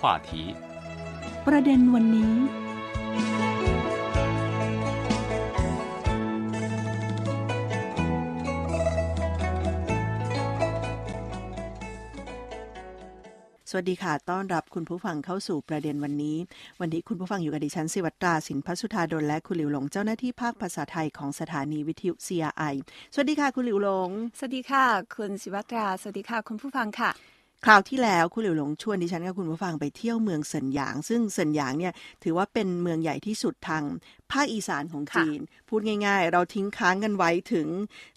话题ประเด็นวันนี้ สวัสดีค่ะ ต้อนรับคุณผู้ฟังเข้าสู่ประเด็นวันนี้ วันนี้คุณผู้ฟังอยู่กับดิฉันสิวัตราสินพัสุธาดลและคุณหลิวหลงเจ้าหน้าที่ภาคภาษาไทยของสถานีวิทยุ CRI สวัสดีค่ะ คุณหลิวหลง สวัสดีค่ะ คุณสิวัตรา สวัสดีค่ะ คุณผู้ฟังค่ะ คราวที่แล้วคุณหลิวหลงชวนดิฉันกับคุณผู้ฟังไปเที่ยวเมืองเซินหยาง ซึ่งเซินหยางเนี่ยถือว่าเป็นเมืองใหญ่ที่สุดทางภาคอีสานของจีน พูดง่ายๆ เราทิ้งค้างกันไว้ถึง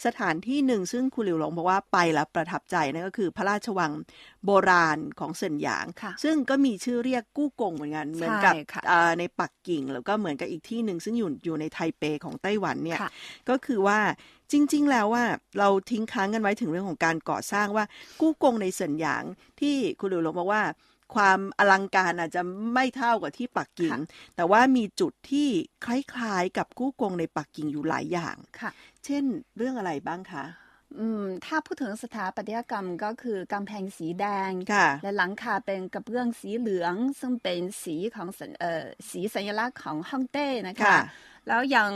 สถานที่หนึ่ง ซึ่งคุณหลิวหลงบอกว่าไปแล้วประทับใจนั่นก็คือพระราชวังโบราณของเซินหยาง ซึ่งก็มีชื่อเรียกกู้กงเหมือนกันเหมือนกับในปักกิ่งแล้วก็เหมือนกับอีกที่หนึ่งซึ่งอยู่อยู่ในไทเปของไต้หวันเนี่ยก็คือว่าจริง ๆ แล้วว่าเราทิ้งค้างกันไว้ถึงเรื่องของการก่อสร้างว่า กู้กงในเซินหยางที่คุณหลิวหลงบอกว่า ความอลังการอาจจะไม่เท่ากับที่ปักกิ่ง แต่ว่ามีจุดที่คล้ายๆ กับกู้กงในปักกิ่งอยู่หลายอย่างค่ะเช่น เรื่องอะไรบ้างคะ อืมถ้าพูดถึงสถาปัตยกรรมก็คือกำแพงสีแดงและหลังคาเป็นกระเบื้องสีเหลือง ซึ่งเป็นสีของเอ่อสีสัญลักษณ์ของฮ่องเต้นะคะ แล้วอย่าง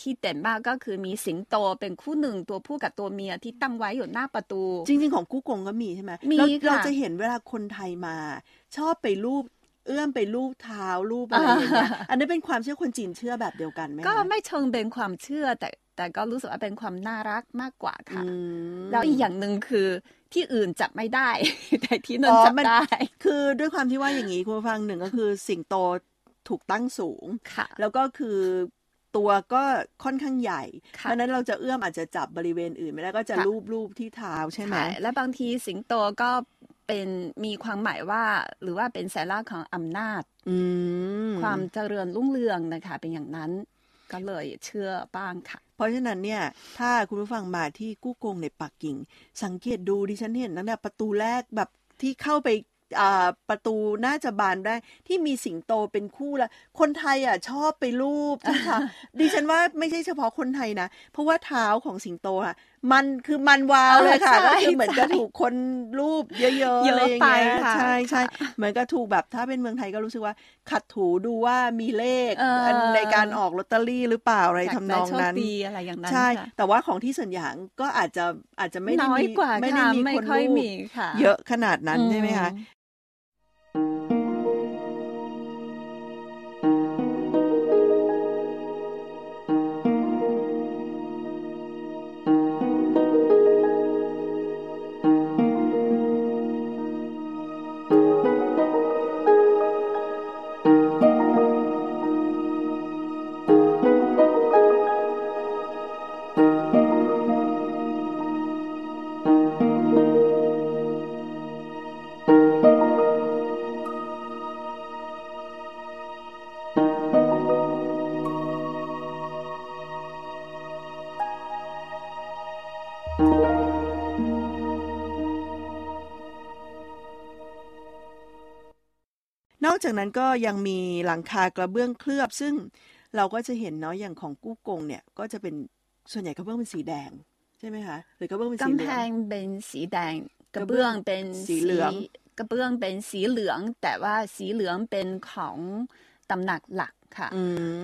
ที่เด่นมากก็คือมีสิงโตเป็นคู่หนึ่งตัวผู้กับตัวเมียที่ตั้งไว้อยู่หน้าประตู จริง ๆ ของกู้กงก็มีใช่ไหมมีเราจะเห็นเวลาคนไทยมา ชอบไปรูปเอื้อมไปรูปเท้ารูปอะไรอย่างเงี้ยอันนี้เป็นความเชื่อคนจีนเชื่อแบบเดียวกันไหมก็ไม่เชิงเป็นความเชื่อแต่ แต่ก็รู้สึกว่าเป็นความน่ารักมากกว่าค่ะ แล้วอีกอย่างหนึ่งคือที่อื่นจับไม่ได้ แต่ที่นั่นจับได้ คือด้วยความที่ว่าอย่างนี้คุณฟังหนึ่งก็คือสิงโตถูกตั้งสูงแล้วก็คือตัวก็ค่อนข้างใหญ่ เพราะนั้นเราจะเอื้อมอาจจะจับบริเวณอื่นไม่ได้ก็จะรูปรูปที่เท้าใช่ไหม และบางทีสิงโตก็เป็นมีความหมายว่า หรือว่าเป็นสัญลักษณ์ของอำนาจความเจริญรุ่งเรืองนะคะ เป็นอย่างนั้นก็เลยเชื่อบ้างค่ะ เพราะฉะนั้นเนี่ย ถ้าคุณผู้ฟังมาที่กู้กงในปักกิ่ง สังเกตดูดิฉันเห็นนั่นแหละประตูแรกแบบที่เข้าไปประตูน่าจะบานได้ ที่มีสิงโตเป็นคู่ละคนไทยอะชอบไปรูปนะคะดิฉันว่าไม่ใช่เฉพาะคนไทยนะ เพราะว่าเท้าของสิงโตอะมันคือมันวาวเลยค่ะก็คือเหมือนกับถูกคนรูปเยอะๆอะไรอย่างเงี้ยใช่ใช่เหมือนกับถูกแบบถ้าเป็นเมืองไทยก็รู้สึกว่าขัดถูดูว่ามีเลขในการออกลอตเตอรี่หรือเปล่าอะไรทำนองนั้นอะไรอย่างนั้นใช่ แต่ว่าของที่ส่วนอย่างก็อาจจะอาจจะไม่ได้มีไม่ได้มีคนรูปเยอะขนาดนั้นใช่ไหมคะนอ นั้นก็ยังมีหลังคากระเบื้องเคลือบ ซึ่งเราก็จะเห็นเนาะอย่างของกู้กงเนี่ยก็จะเป็นส่วนใหญ่กระเบื้องเป็นสีแดงใช่ไหมคะหรือกระเบื้องเป็นสีเหลืองกำแพงเป็นสีแดงกระเบื้องเป็นสีเหลืองกระเบื้องเป็นสีเหลือง แต่ว่าสีเหลืองเป็นของตำหนักหลักค่ะ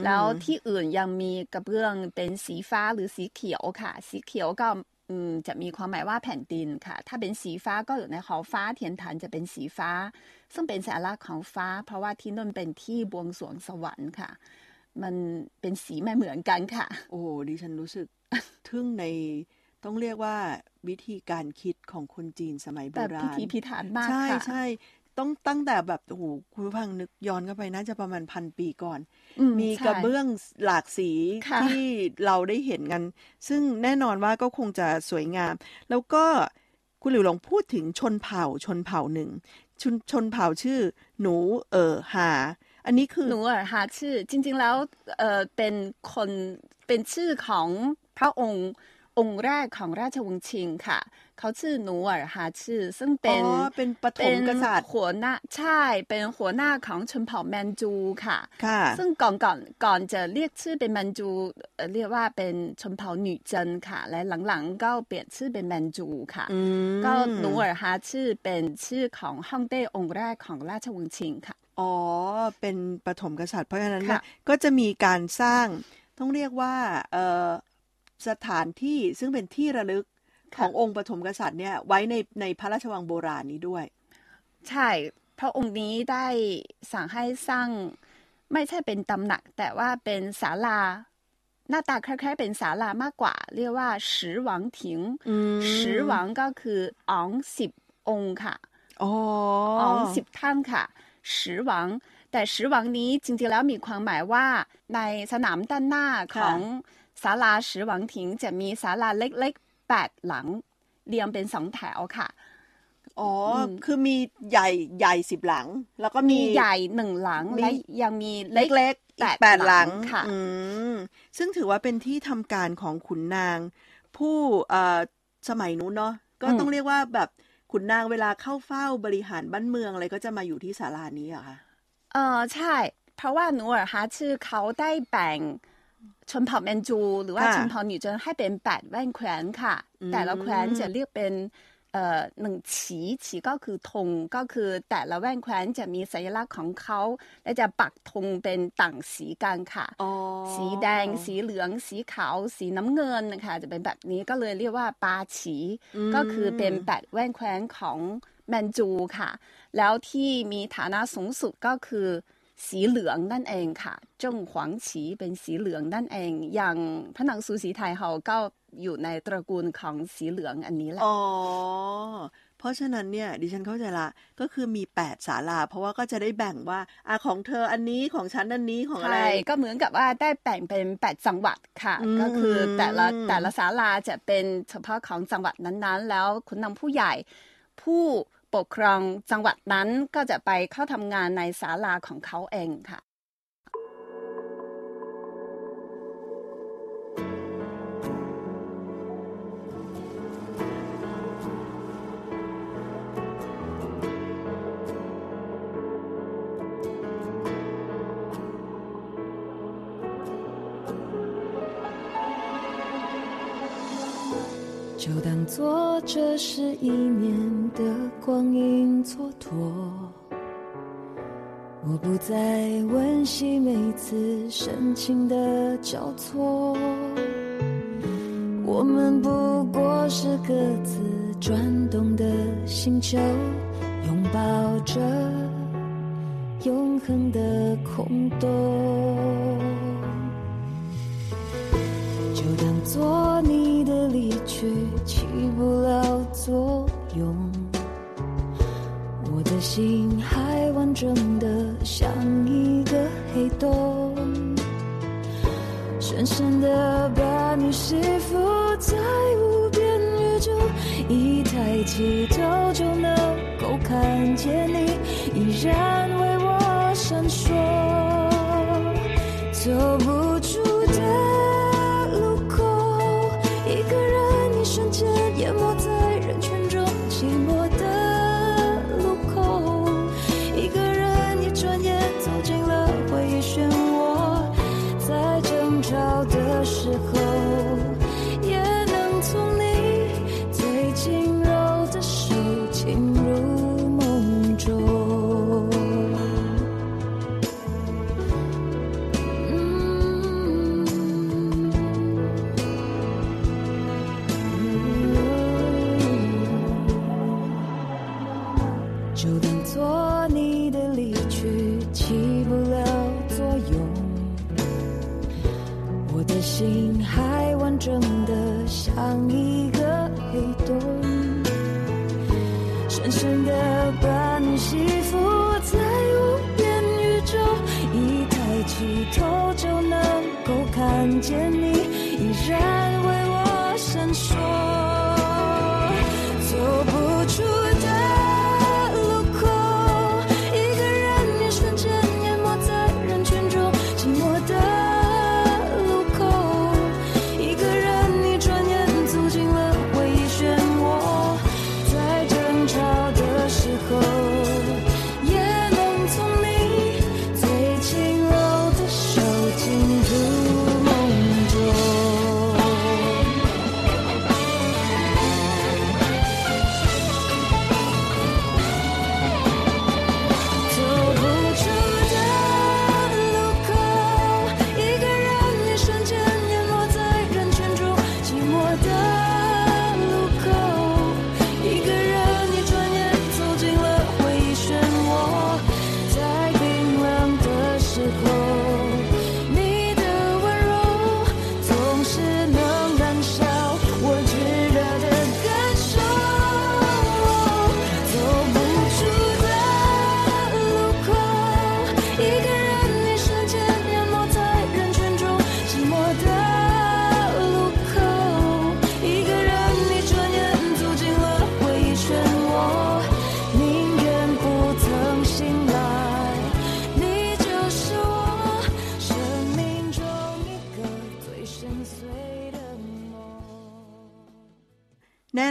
แล้วที่อื่นยังมีกระเบื้องเป็นสีฟ้าหรือสีเขียวค่ะ สีเขียวก็ อืมจะมีความหมายว่าแผ่นดินค่ะ ถ้าเป็นสีฟ้าก็อยู่ในหอฟ้าเทียนฐานจะเป็นสีฟ้า ซึ่งเป็นสัญลักษณ์ของฟ้า เพราะว่าที่นั่นเป็นที่บวงสรวงสวรรค์ค่ะ มันเป็นสีไม่เหมือนกันค่ะ โอ้ดิฉันรู้สึกทึ่งในต้องเรียกว่าวิธีการคิดของคนจีนสมัยโบราณพิธีพิถันมากค่ะใช่ใช่ต้องตั้งแต่แบบโอ้โหคุณผู้ฟังนึกย้อนเข้าไปน่าจะประมาณพันปีก่อน มีกระเบื้องหลากสีที่เราได้เห็นกัน ซึ่งแน่นอนว่าก็คงจะสวยงาม แล้วก็คุณหลิวหลงพูดถึงชนเผ่าชนเผ่าหนึ่ง ชนชนเผ่าชื่อ หนูเออหา อันนี้คือ หนูเออหาชื่อ จริง ๆ แล้วเออเป็นคนเป็นชื่อของพระองค์องค์แรกของราชวงศ์ชิงค่ะ เขาชื่อนูอัลฮาชื่อซึ่งเป็นเป็นปฐมกษัตริย์หัวหน้าใช่เป็นหัวหน้าของชนเผ่าแมนจูค่ะค่ะ ซึ่งก่อนก่อนก่อนจะเรียกชื่อเป็นแมนจูเรียกว่าเป็นชนเผ่าหนูเจนค่ะ และหลังๆก็เปลี่ยนชื่อเป็นแมนจูค่ะก็นูอัลฮาชื่อเป็นชื่อของฮ่องเต้องค์แรกของราชวงศ์ชิงค่ะอ๋อ เป็นปฐมกษัตริย์เพราะฉะนั้นก็จะมีการสร้างต้องเรียกว่าสถานที่ซึ่งเป็นที่ระลึก ขององค์ปฐมกษัตริย์เนี่ยไว้ในในพระราชวังโบราณนี้ด้วย ใช่ พระองค์นี้ได้สั่งให้สร้างไม่ใช่เป็นตำหนัก แต่ว่าเป็นศาลา หน้าตาคล้ายๆเป็นศาลามากกว่า เรียกว่าสิหวังถิงสิหวังก็คืออ๋องสิบองค์ค่ะอ๋อองสิบท่านค่ะสิหวังแต่สิหวังนี้จริงๆแล้วมีความหมายว่าในสนามด้านหน้าของศาลาสิหวังถิงจะมีศาลาเล็กๆ แปดหลัง เรียงเป็นสองแถวค่ะ อ๋อ คือมีใหญ่ใหญ่สิบหลัง แล้วก็มีใหญ่หนึ่งหลัง และยังมีเล็กๆแปดหลังค่ะอืมซึ่งถือว่าเป็นที่ทำการของขุนนาง ผู้สมัยนู้นเนาะก็ต้องเรียกว่าแบบขุนนางเวลาเข้าเฝ้าบริหารบ้านเมืองอะไรก็จะมาอยู่ที่ศาลานี้อะค่ะเออใช่ เพราะว่าหนู尔哈ชื่อเขาได้แบ่ง ชนเผ่าแมนจูหรือว่าชนเผ่าหนีเจินให้เป็นแปดแว่นแคว้นค่ะ แต่ละแคว้นจะเรียกเป็นเอ่อหนึ่งฉีฉีก็คือธงก็คือแต่ละแว่นแคว้นจะมีสัญลักษณ์ของเขา และจะปักธงเป็นต่างสีกันค่ะ สีแดง สีเหลือง สีขาว สีน้ำเงินนะคะจะเป็นแบบนี้ก็เลยเรียกว่าปาฉี ก็คือเป็นแปดแว่นแคว้นของแมนจูค่ะ แล้วที่มีฐานะสูงสุดก็คือ สีเหลืองนั่นเองค่ะจงหวางฉีเป็นสีเหลืองนั่นเอง อย่างพระนางซูสีไทยเขาก็อยู่ในตระกูลของสีเหลืองอันนี้แหละ อ๋อ เพราะฉะนั้นเนี่ยดิฉันเข้าใจละ ก็คือมีแปดศาลา เพราะว่าก็จะได้แบ่งว่าอาของเธออันนี้ของฉันอันนี้ของอะไรใช่ก็เหมือนกับว่าได้แบ่งเป็นแปดจังหวัดค่ะ ก็คือแต่ละแต่ละศาลาจะเป็นเฉพาะของจังหวัดนั้นๆ แล้วคุณนำผู้ใหญ่ผู้ ปกครองจังหวัดนั้นก็จะไปเข้าทำงานในศาลาของเขาเองค่ะ 当做这是一年的光阴蹉跎，我不再温习每次深情的交错，我们不过是各自转动的星球，拥抱着永恒的空洞，就当做你却。起不了作用，我的心还完整的像一个黑洞，深深的把你吸附在无边宇宙，一抬起头就能够看见你，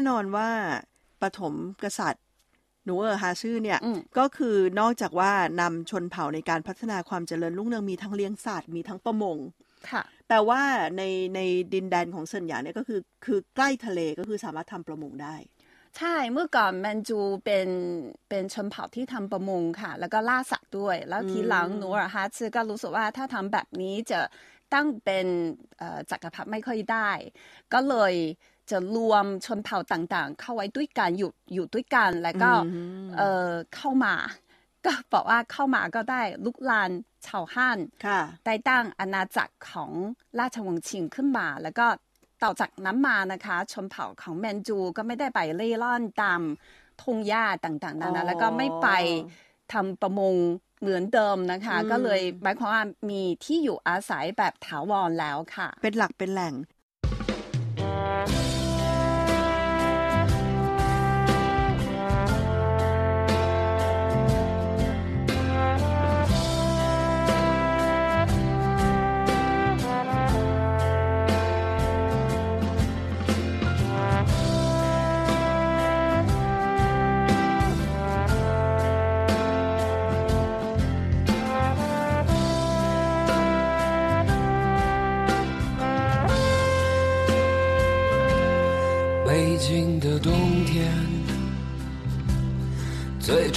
น่นอนว่าปฐมกษัตริย์หนูเออฮาชื่อเนี่ย ก็คือนอกจากว่านำชนเผ่าในการพัฒนาความเจริญรุ่งเรืองมีทั้งเลี้ยงสัตว์มีทั้งประมงค่ะแต่ว่าในในดินแดนของเซินหยางเนี่ยก็คือคือใกล้ทะเลก็คือสามารถทำประมงได้ ใช่เมื่อก่อนแมนจูเป็นเป็นชนเผ่าที่ทำประมงค่ะ แล้วก็ล่าสัตว์ด้วย แล้วทีหลังหนูอฮาชื่อก็รู้สึกว่าถ้าทำแบบนี้จะ ตั้งเป็นจักรพรรดิไม่ค่อยได้ ก็เลยจะรวมชนเผ่าต่างๆ เข้าไว้ด้วยกันอยู่อยู่ด้วยกันแล้วก็เออเข้ามา ก็บอกว่าเข้ามาก็ได้ลุกลานชาวฮั่นได้ตั้งอาณาจักรของราชวงศ์ชิงขึ้นมา แล้วก็ต่อจากนั้นมานะคะ ชนเผ่าของแมนจูก็ไม่ได้ไปเล่ร่อนตามทงหญ้าต่างๆนั้นแล้วก็ไม่ไปทำประมง เหมือนเดิมนะคะ ก็เลยหมายความว่ามีที่อยู่อาศัยแบบถาวรแล้วค่ะ เป็นหลักเป็นแหล่ง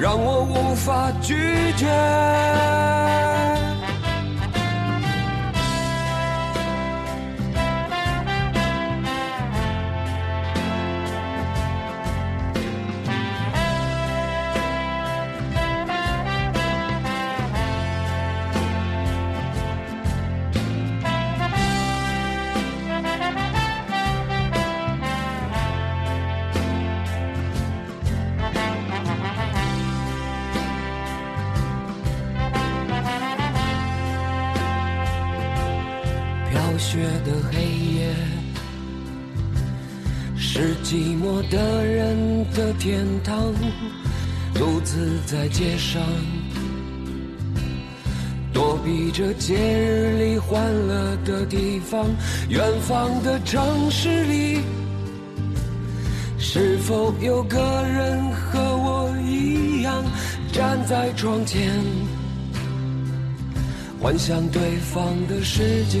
让我无法拒绝。雪的黑夜，是寂寞的人的天堂。独自在街上，躲避着节日里欢乐的地方。远方的城市里，是否有个人和我一样站在窗前，幻想对方的世界？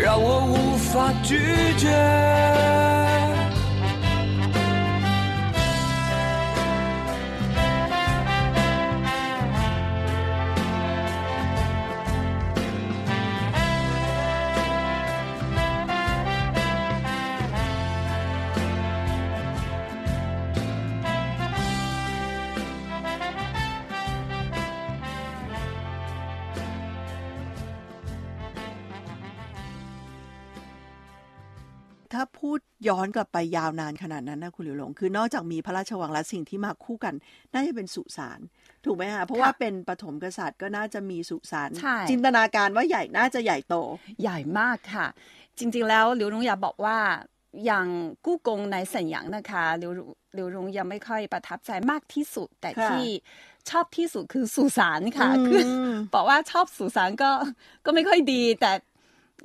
让我无法拒绝。 ถ้าพูดย้อนกลับไปยาวนานขนาดนั้นนะคุณหลิวหลง คือนอกจากมีพระราชวังและสิ่งที่มาคู่กัน น่าจะเป็นสุสานถูกไหมคะเพราะว่าเป็นปฐมกษัตริย์ก็น่าจะมีสุสานจินตนาการว่าใหญ่น่าจะใหญ่โต ใหญ่มากค่ะ จริง ๆ แล้วหลิวหลงอยากบอกว่าอย่างกู้กงในสัญญางนะคะหลิวหลิวหลงยังไม่ค่อยประทับใจมากที่สุด แต่ที่ชอบที่สุดคือสุสานค่ะคือบอกว่าชอบสุสานก็ก็ไม่ค่อยดี แต่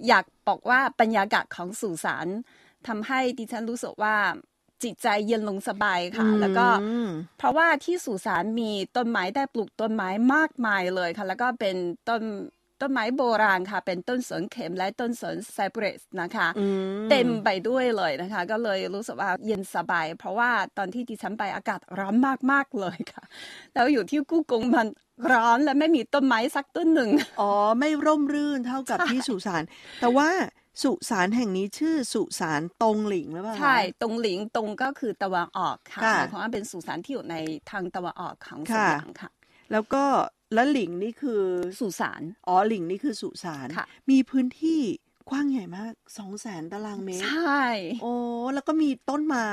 อยากบอกว่าบรรยากาศของสุสานทำให้ดิฉันรู้สึกว่าจิตใจเย็นลงสบายค่ะ แล้วก็เพราะว่าที่สุสานมีต้นไม้ได้ปลูกต้นไม้มากมายเลยค่ะ แล้วก็เป็นต้น ต้นไม้โบราณค่ะ เป็นต้นสนเข็มและต้นสนไซเปรสนะคะ เต็มไปด้วยเลยนะคะ ก็เลยรู้สึกว่าเย็นสบาย เพราะว่าตอนที่ดิฉันไปอากาศร้อนมากๆเลยค่ะ แล้วอยู่ที่กู้กงมันร้อนและไม่มีต้นไม้สักต้นหนึ่ง อ๋อ ไม่ร่มรื่นเท่ากับที่สุสาน แต่ว่าสุสานแห่งนี้ชื่อสุสานตรงหลิงหรือเปล่าใช่ตรงหลิงตรงก็คือตะวันออกค่ะหมายความว่าเป็นสุสานที่อยู่ในทางตะวันออกของสยามค่ะ แล้วก็ แล้วหลิงนี่คือสุสานอ๋อหลิงนี่คือสุสานมีพื้นที่กว้างใหญ่มากสองแสนตารางเมตร ใช่ โอ้ แล้วก็มีต้นไม้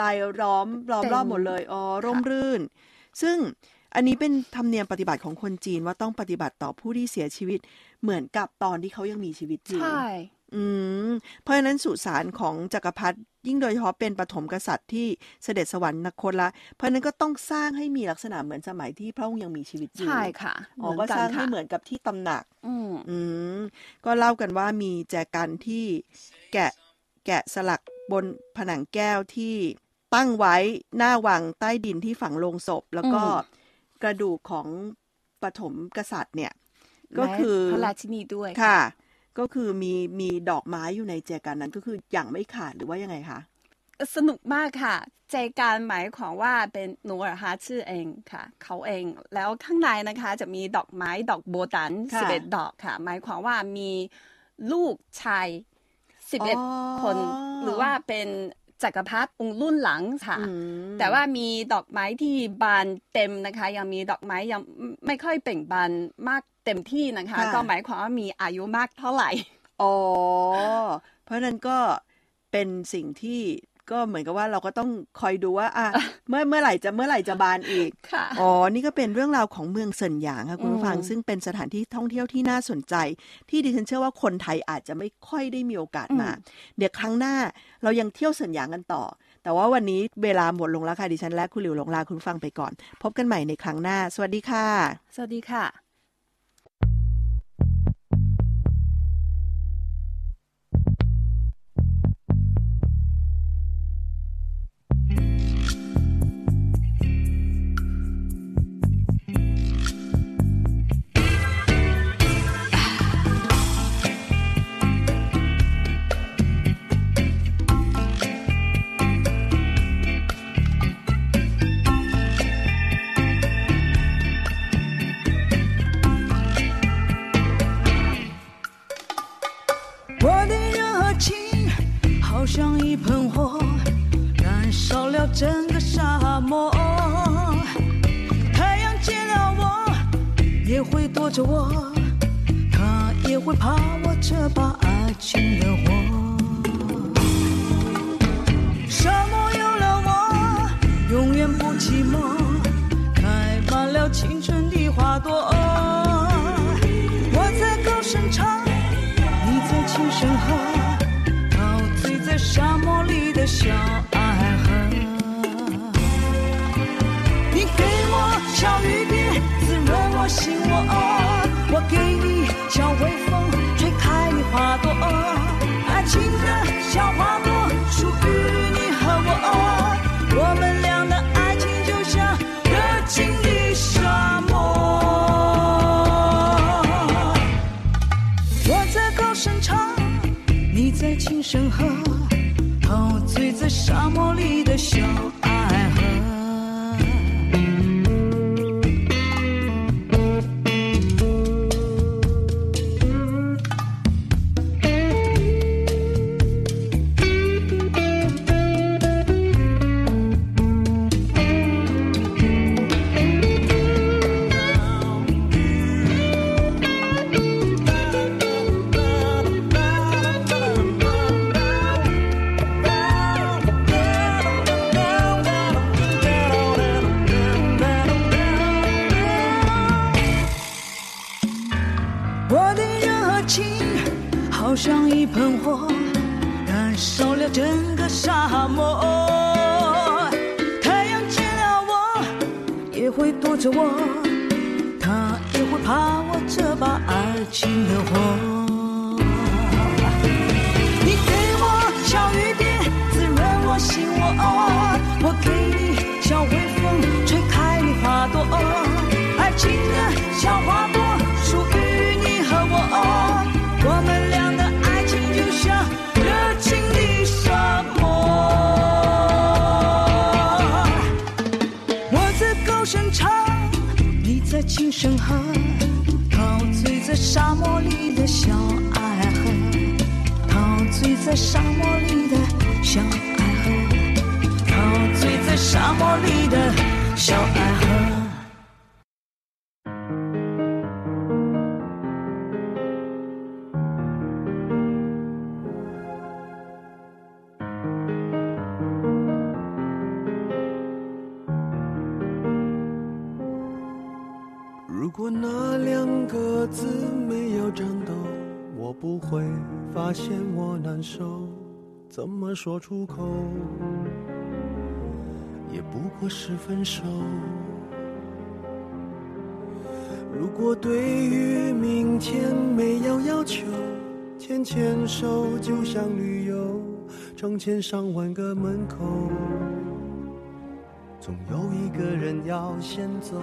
ลายล้อมล้อมรอบหมดเลย อ๋อ ร่มรื่น ซึ่งอันนี้เป็นธรรมเนียมปฏิบัติของคนจีนว่าต้องปฏิบัติต่อผู้ที่เสียชีวิตเหมือนกับตอนที่เขายังมีชีวิตอยู่ ใช่ อืม เพราะฉะนั้นสุสานของจักรพรรดิ ยิ่งโดยเฉพาะเป็นปฐมกษัตริย์ที่เสด็จสวรรคตละ เพราะนั้นก็ต้องสร้างให้มีลักษณะเหมือนสมัยที่พระองค์ยังมีชีวิตอยู่ ใช่ค่ะอ๋อก็สร้างให้เหมือนกับที่ตำหนัก อืมก็เล่ากันว่ามีแจกันที่แกะแกะสลักบนผนังแก้วที่ตั้งไว้หน้าวังใต้ดินที่ฝังลงศพ แล้วก็กระดูกของปฐมกษัตริย์เนี่ย ก็คือพระราชินีด้วยค่ะ ก็คือมีมีดอกไม้อยู่ในแจกันนั้นก็คืออย่างไม่ขาดหรือว่ายังไงคะสนุกมากค่ะแจกันหมายความว่าเป็นหนูอะคะชื่อเองค่ะ เขาเองแล้วข้างในนะคะจะมีดอกไม้ดอกโบตันสิบเอ็ดดอกค่ะ หมายความว่ามีลูกชายสิบเอ็ดคน หรือว่าเป็นจักรพรรดิองค์รุ่นหลังค่ะ แต่ว่ามีดอกไม้ที่บานเต็มนะคะ ยังมีดอกไม้ยังไม่ค่อยเปล่งบานมาก เต็มที่นะคะ ก็หมายความว่ามีอายุมากเท่าไหร่ อ๋อ เพราะนั้นก็เป็นสิ่งที่ก็เหมือนกับว่าเราก็ต้องคอยดูว่าอะเมื่อเมื่อไหร่จะเมื่อไหร่จะบานอีกอ๋อ นี่ก็เป็นเรื่องราวของเมืองเซินหยางค่ะคุณผู้ฟังซึ่งเป็นสถานที่ท่องเที่ยวที่น่าสนใจ ที่ดิฉันเชื่อว่าคนไทยอาจจะไม่ค่อยได้มีโอกาสมา เดี๋ยวครั้งหน้าเรายังเที่ยวเซินหยางกันต่อ แต่ว่าวันนี้เวลาหมดลงแล้วค่ะดิฉันและคุณหลิวหลงลาคุณฟังไปก่อน พบกันใหม่ในครั้งหน้า สวัสดีค่ะ สวัสดีค่ะ 朵我在高声唱你在轻声和陶醉在沙漠里的小爱河。你给我小雨点滋润我心窝。我给你小微风吹开你花朵。身后陶醉在沙漠里的小。河，陶醉在沙漠里的小爱河，陶醉在沙漠里的小爱河，陶醉在沙漠里的小爱河。如果那两个字没有颤抖，我不会发现我难受。怎么说出口，也不过是分手。如果对于明天没有要求，牵牵手就像旅游，成千上万个门口，总有一个人要先走。